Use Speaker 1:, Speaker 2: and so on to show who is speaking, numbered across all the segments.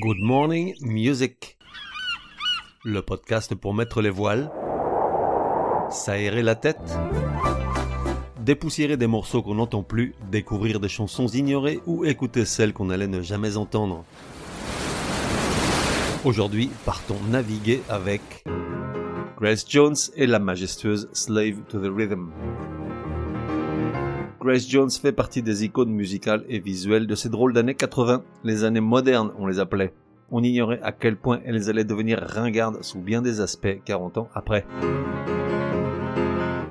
Speaker 1: Good Morning Music. Le podcast pour mettre les voiles, s'aérer la tête, dépoussiérer des morceaux qu'on n'entend plus, découvrir des chansons ignorées ou écouter celles qu'on allait ne jamais entendre. Aujourd'hui, partons naviguer avec Grace Jones et la majestueuse Slave to the Rhythm. Grace Jones fait partie des icônes musicales et visuelles de ces drôles d'années 80, les années modernes on les appelait. On ignorait à quel point elles allaient devenir ringardes sous bien des aspects 40 ans après.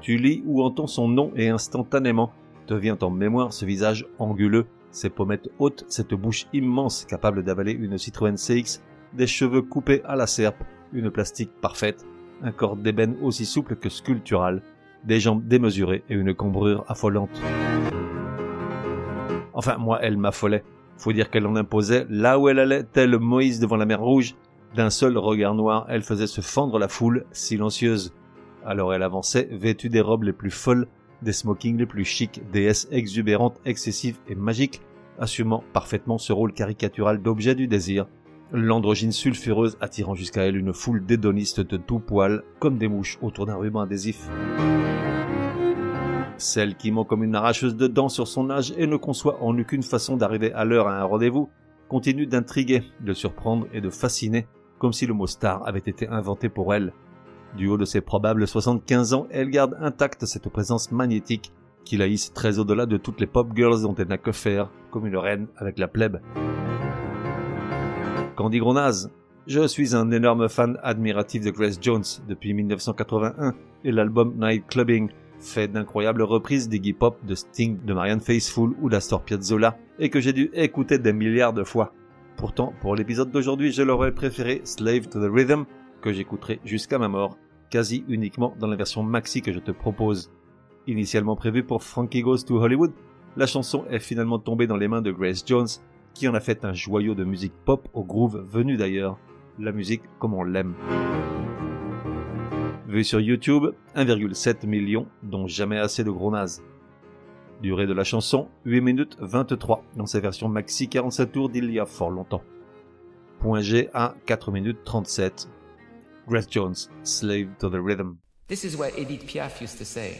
Speaker 1: Tu lis ou entends son nom et instantanément te vient en mémoire ce visage anguleux, ses pommettes hautes, cette bouche immense capable d'avaler une Citroën CX, des cheveux coupés à la serpe, une plastique parfaite, un corps d'ébène aussi souple que sculptural, des jambes démesurées et une cambrure affolante. Enfin, moi, elle m'affolait. Faut dire qu'elle en imposait là où elle allait, tel Moïse devant la mer Rouge. D'un seul regard noir, elle faisait se fendre la foule, silencieuse. Alors elle avançait, vêtue des robes les plus folles, des smokings les plus chics, déesse exubérante, excessive et magique, assumant parfaitement ce rôle caricatural d'objet du désir, l'androgyne sulfureuse attirant jusqu'à elle une foule d'hédonistes de tout poil, comme des mouches autour d'un ruban adhésif. Celle qui ment comme une arracheuse de dents sur son âge et ne conçoit en aucune façon d'arriver à l'heure à un rendez-vous, continue d'intriguer, de surprendre et de fasciner, comme si le mot star avait été inventé pour elle. Du haut de ses probables 75 ans, elle garde intacte cette présence magnétique qui la hisse très au-delà de toutes les pop girls dont elle n'a que faire, comme une reine avec la plèbe. Candy Gronaz. Je suis un énorme fan admiratif de Grace Jones depuis 1981 et l'album Night Clubbing fait d'incroyables reprises d'Iggy Pop, de Sting, de Marianne Faithfull ou d'Astor Piazzolla et que j'ai dû écouter des milliards de fois. Pourtant, pour l'épisode d'aujourd'hui, je l'aurais préféré Slave to the Rhythm que j'écouterai jusqu'à ma mort, quasi uniquement dans la version maxi que je te propose. Initialement prévue pour Frankie Goes to Hollywood, la chanson est finalement tombée dans les mains de Grace Jones qui en a fait un joyau de musique pop au groove venu d'ailleurs, la musique comme on l'aime. Vu sur YouTube, 1,7 million, dont jamais assez de gros nazes. Durée de la chanson, 8 minutes 23, dans sa version maxi 47 tours d'il y a fort longtemps. Point G à 4 minutes 37. Grace Jones, Slave to the Rhythm.
Speaker 2: This is what Edith Piaf used to say.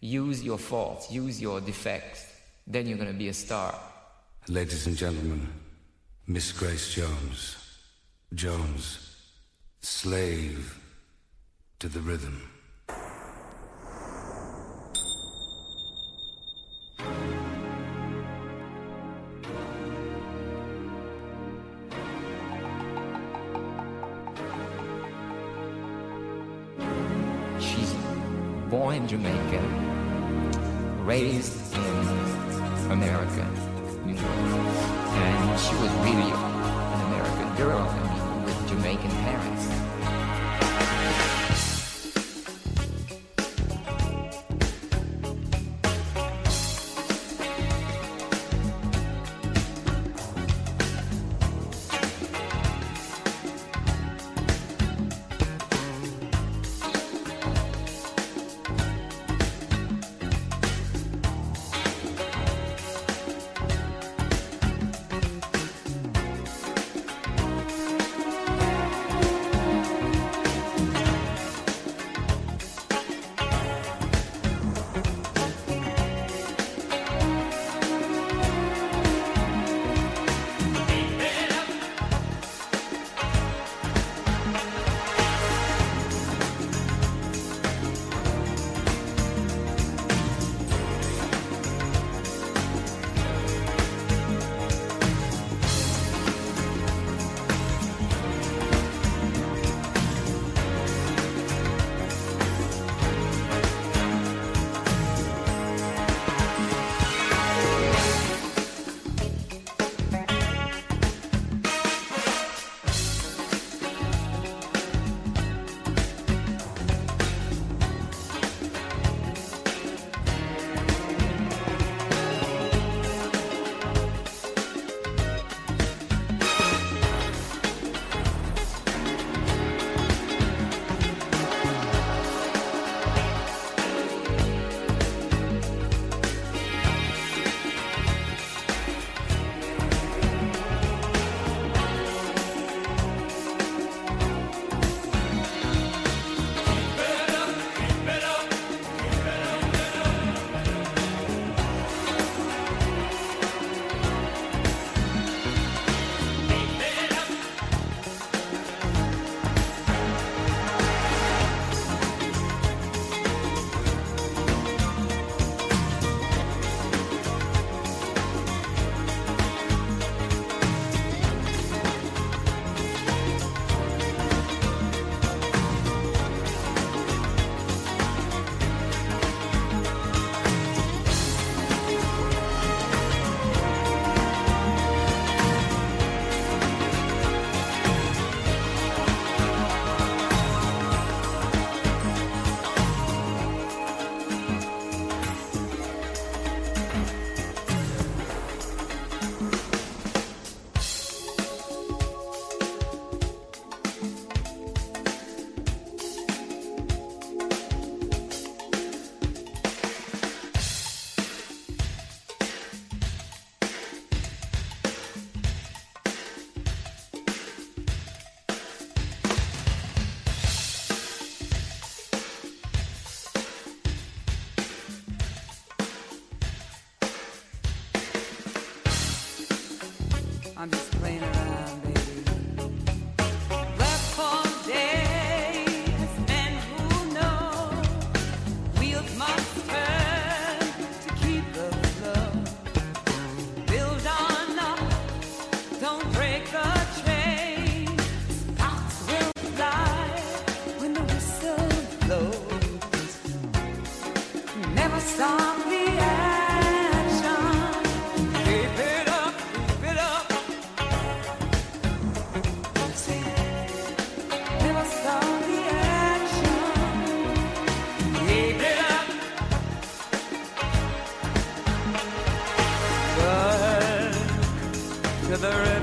Speaker 2: Use your faults, use your defects, then you're going to be a star.
Speaker 3: Ladies and gentlemen, Miss Grace Jones. Jones, slave to the rhythm.
Speaker 2: She's born in Jamaica, raised in America, and she was really an American girl I mean, with Jamaican parents.
Speaker 4: I'm just playing around. to the river.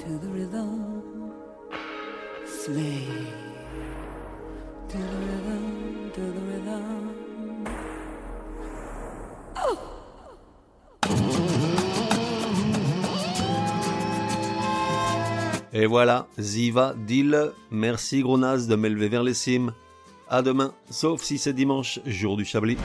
Speaker 4: to the rhythm. To the rhythm, to the rhythm.
Speaker 1: Et voilà, Ziva Dil, merci Gronaz de m'élever vers les cimes. À demain, sauf si c'est dimanche, jour du Chablis.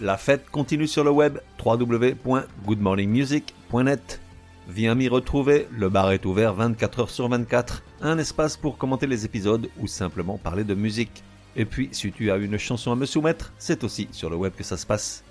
Speaker 1: La fête continue sur le web www.goodmorningmusic.net. Viens m'y retrouver, le bar est ouvert 24 heures sur 24, un espace pour commenter les épisodes ou simplement parler de musique. Et puis, si tu as une chanson à me soumettre, c'est aussi sur le web que ça se passe.